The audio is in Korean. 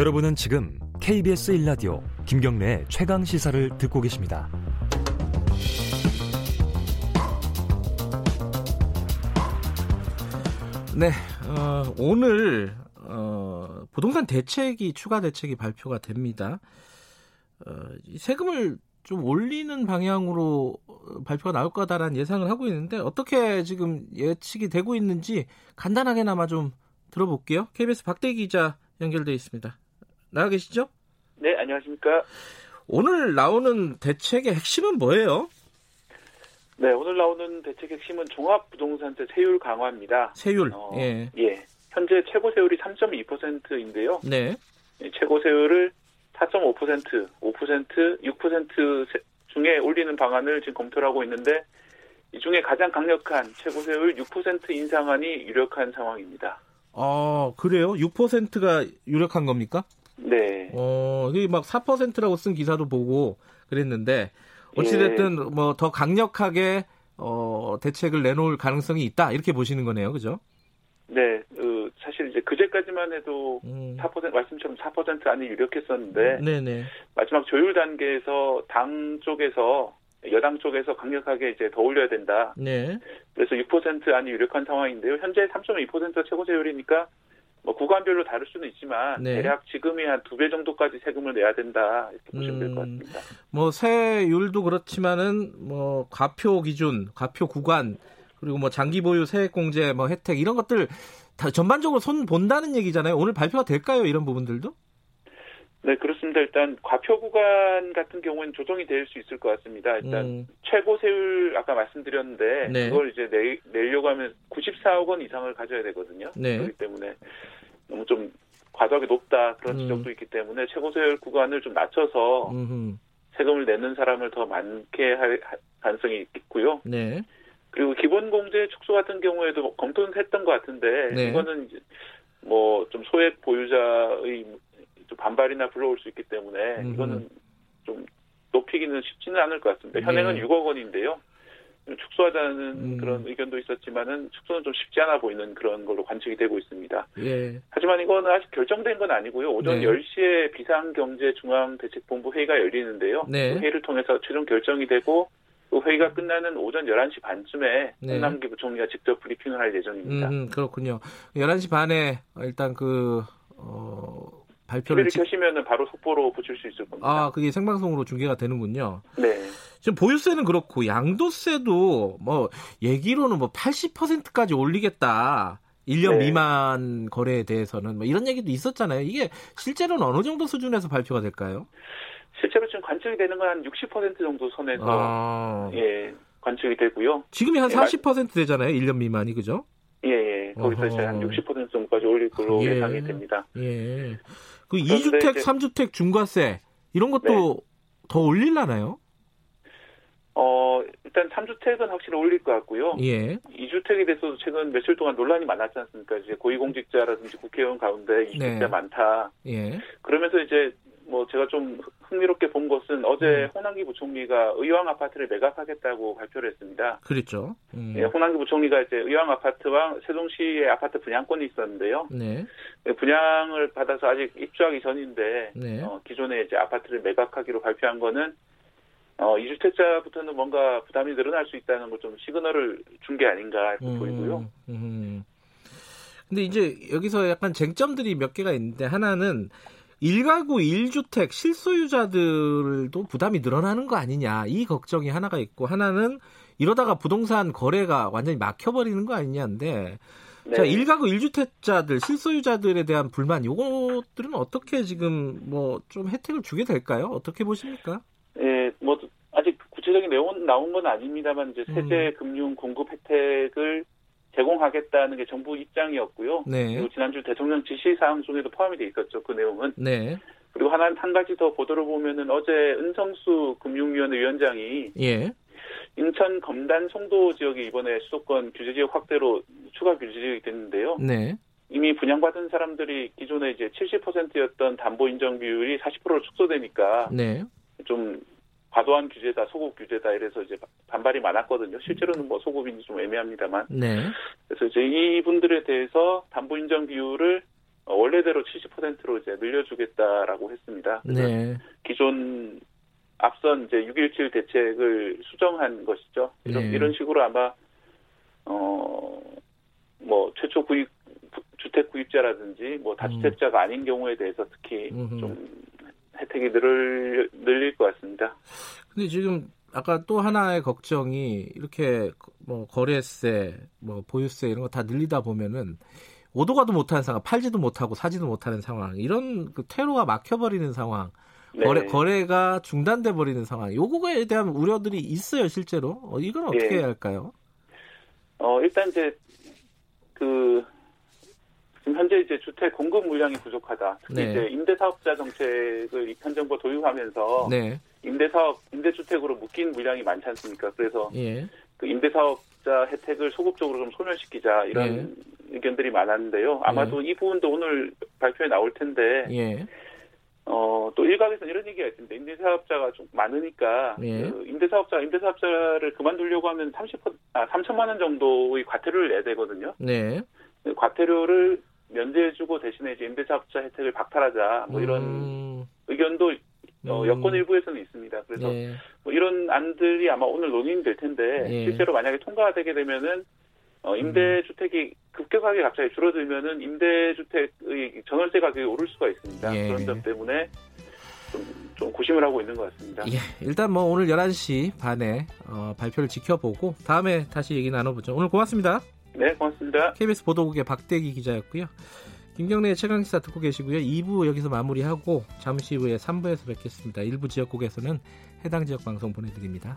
여러분은 지금 KBS 1라디오 김경래의 최강 시사를 듣고 계십니다. 네, 어, 오늘 어, 부동산 대책이 추가 대책이 발표가 됩니다. 어, 세금을 좀 올리는 방향으로 발표가 나올 거다라는 예상을 하고 있는데 어떻게 지금 예측이 되고 있는지 간단하게나마 좀 들어볼게요. KBS 박대 기자 연결돼 있습니다. 나와 계시죠? 네, 안녕하십니까? 오늘 나오는 대책의 핵심은 뭐예요? 네, 오늘 나오는 대책 핵심은 종합부동산세 세율 강화입니다. 세율. 어, 예. 예. 현재 최고 세율이 3.2%인데요. 네. 최고 세율을 4.5%, 5%, 6% 중에 올리는 방안을 지금 검토를 하고 있는데 이 중에 가장 강력한 최고 세율 6% 인상안이 유력한 상황입니다. 아, 그래요? 6%가 유력한 겁니까? 네. 어, 이게 막 4%라고 쓴 기사도 보고 그랬는데 어찌됐든 예. 뭐더 강력하게 어, 대책을 내놓을 가능성이 있다 이렇게 보시는 거네요, 그죠? 네, 어, 사실 이제 그제까지만 해도 음. 4% 말씀처럼 4% 안이 유력했었는데 네네. 마지막 조율 단계에서 당 쪽에서 여당 쪽에서 강력하게 이제 더 올려야 된다. 네. 그래서 6% 안이 유력한 상황인데요. 현재 3.2%가 최고 세율이니까 뭐 구간별로 다를 수는 있지만 네. 대략 지금이 한 두 배 정도까지 세금을 내야 된다 이렇게 보시면 될것 음. 같습니다. 뭐 세율도 그렇지만은 뭐 과표 기준, 과표 구간 그리고 뭐 장기 보유 세액 공제 뭐 혜택 이런 것들 다 전반적으로 손 본다는 얘기잖아요. 오늘 발표가 될까요? 이런 부분들도? 네 그렇습니다. 일단 과표 구간 같은 경우는 조정이 될 수 있을 것 같습니다. 일단 음, 최고 세율 아까 말씀드렸는데 네. 그걸 이제 내, 내려고 하면 94억 원 이상을 가져야 되거든요. 네. 그렇기 때문에 너무 좀 과도하게 높다 그런 음. 지적도 있기 때문에 최고 세율 구간을 좀 낮춰서 음흠. 세금을 내는 사람을 더 많게 할할 가능성이 있고요. 네. 그리고 기본 공제 축소 같은 경우에도 뭐 검토는 했던 것 같은데 네. 이거는 뭐 좀 소액 보유자의 좀 반발이나 불러올 수 있기 때문에. 이거는 좀 높이기는 쉽지는 않을 것 같습니다. 네. 현행은 6억 원인데요. 축소하자는 음. 그런 의견도 있었지만은 축소는 좀 쉽지 않아 보이는 그런 걸로 관측이 되고 있습니다. 예. 하지만 이거는 아직 결정된 건 아니고요. 오전 네. 10시에 비상경제중앙대책본부 회의가 열리는데요. 네. 그 회의를 통해서 최종 결정이 되고 그 회의가 끝나는 오전 11시 반쯤에 네. 홍남기 부총리가 직접 브리핑을 할 예정입니다. 음, 그렇군요. 11시 반에 일단 그, 어, 발표를. 지- 켜시면은 바로 속보로 보실 수 있을 겁니다. 아, 그게 생방송으로 중계가 되는군요. 네. 지금 보유세는 그렇고, 양도세도 뭐, 얘기로는 뭐 80%까지 올리겠다. 1년 네. 미만 거래에 대해서는 뭐 이런 얘기도 있었잖아요. 이게 실제로는 어느 정도 수준에서 발표가 될까요? 실제로 지금 관측이 되는 건 한 60% 정도 선에서 아, 예 관측이 되고요. 지금이 한 예, 말- 40% 되잖아요. 1년 미만이, 그죠? 예, 예. 거기서 이제 한 어허. 60% 정도까지 올릴 걸로 예. 예상이 됩니다. 예. 그 그런데 2주택, 이제- 3주택 중과세, 이런 것도 네. 더 올릴라나요? 어, 일단 3주택은 확실히 올릴 것 같고요. 예. 2주택에 대해서도 최근 며칠 동안 논란이 많았지 않습니까? 이제 고위공직자라든지 국회의원 가운데 2주택자 네. 많다. 예. 그러면서 이제 뭐 제가 좀 흥미롭게 본 것은 어제 음. 홍남기 부총리가 의왕 아파트를 매각하겠다고 발표를 했습니다. 그랬죠. 음. 예, 홍남기 부총리가 이제 의왕 아파트와 세종시의 아파트 분양권이 있었는데요. 네. 예, 분양을 받아서 아직 입주하기 전인데 네. 어, 기존에 이제 아파트를 매각하기로 발표한 거는 어, 2주택자부터는 뭔가 부담이 늘어날 수 있다는 걸 좀 시그널을 준 게 아닌가 이렇게 보이고요. 음. 근데 이제 여기서 약간 쟁점들이 몇 개가 있는데 하나는 1가구 1주택 실소유자들도 부담이 늘어나는 거 아니냐 이 걱정이 하나가 있고 하나는 이러다가 부동산 거래가 완전히 막혀버리는 거 아니냐인데 네. 자 1가구 1주택자들 실소유자들에 대한 불만 요것들은 어떻게 지금 뭐 좀 혜택을 주게 될까요? 어떻게 보십니까? 예, 뭐 아직 구체적인 내용은 나온 건 아닙니다만 이제 음. 세제 금융 공급 혜택을 제공하겠다는 게 정부 입장이었고요. 네. 그리고 지난주 대통령 지시 사항 중에도 포함이 돼 있었죠. 그 내용은. 네. 그리고 하나 한 가지 더 보도를 보면은 어제 은성수 금융위원회 위원장이 예. 인천 검단 송도 지역이 이번에 수도권 규제 지역 확대로 추가 규제 지역이 됐는데요. 네. 이미 분양받은 사람들이 기존에 이제 70%였던 담보 인정 비율이 40%로 축소되니까 네. 좀 과도한 규제다, 소급 규제다 이래서 이제 반발이 많았거든요. 실제로는 뭐 소급인지 좀 애매합니다만. 네. 그래서 이제 이분들에 대해서 담보 인정 비율을 어, 원래대로 70%로 이제 늘려주겠다라고 했습니다. 네. 기존 앞선 이제 6.17 대책을 수정한 것이죠. 이런, 네. 이런 식으로 아마 어 뭐 최초 구입 주택 구입자라든지 뭐 다주택자가 아닌 경우에 대해서 특히 음흠. 좀 혜택이 늘을 늘릴 것 같습니다. 근데 지금 아까 또 하나의 걱정이 이렇게 뭐 거래세, 뭐 보유세 이런 거 다 늘리다 보면은 오도 가도 못하는 상황, 팔지도 못하고 사지도 못하는 상황, 이런 그 퇴로가 막혀버리는 상황, 네. 거래 거래가 중단돼 버리는 상황, 요거에 대한 우려들이 있어요 실제로. 어, 이건 어떻게 예. 해야 할까요? 어 일단 이제 그 지금 현재 이제 주택 공급 물량이 부족하다. 특히 네. 이제 임대 사업자 정책을 입현 정부 도입하면서 네, 임대 사업 임대 주택으로 묶인 물량이 많지 않습니까? 그래서 예, 그 임대 사업자 혜택을 소극적으로 좀 소멸시키자 이런 네. 의견들이 많았는데요. 아마도 이 부분도 오늘 발표에 나올 텐데 예, 어, 또 일각에서는 이런 얘기가 있습니다. 임대사업자가 좀 많으니까 예. 그 임대사업자 임대사업자를 그만두려고 하면 30 아, 3천만 원 정도의 과태료를 내야 되거든요. 네. 그 과태료를 면제해주고 대신에 이제 임대사업자 혜택을 박탈하자 뭐 이런 음, 의견도 어, 음. 여권 일부에서는 있습니다. 그래서 예, 뭐 이런 안들이 아마 오늘 논의될 텐데 예. 실제로 만약에 통과가 되게 되면은 어, 임대주택이 급격하게 갑자기 줄어들면은 임대주택의 전월세 가격이 오를 수가 있습니다. 예. 그런 점 때문에 좀, 좀 고심을 하고 있는 것 같습니다. 예, 일단 뭐 오늘 11시 반에 어, 발표를 지켜보고 다음에 다시 얘기 나눠보죠. 오늘 고맙습니다. 네, 고맙습니다. KBS 보도국의 박대기 기자였고요. 김경래의 최강시사 듣고 계시고요. 2부 여기서 마무리하고 잠시 후에 3부에서 뵙겠습니다. 일부 지역국에서는 해당 지역 방송 보내드립니다.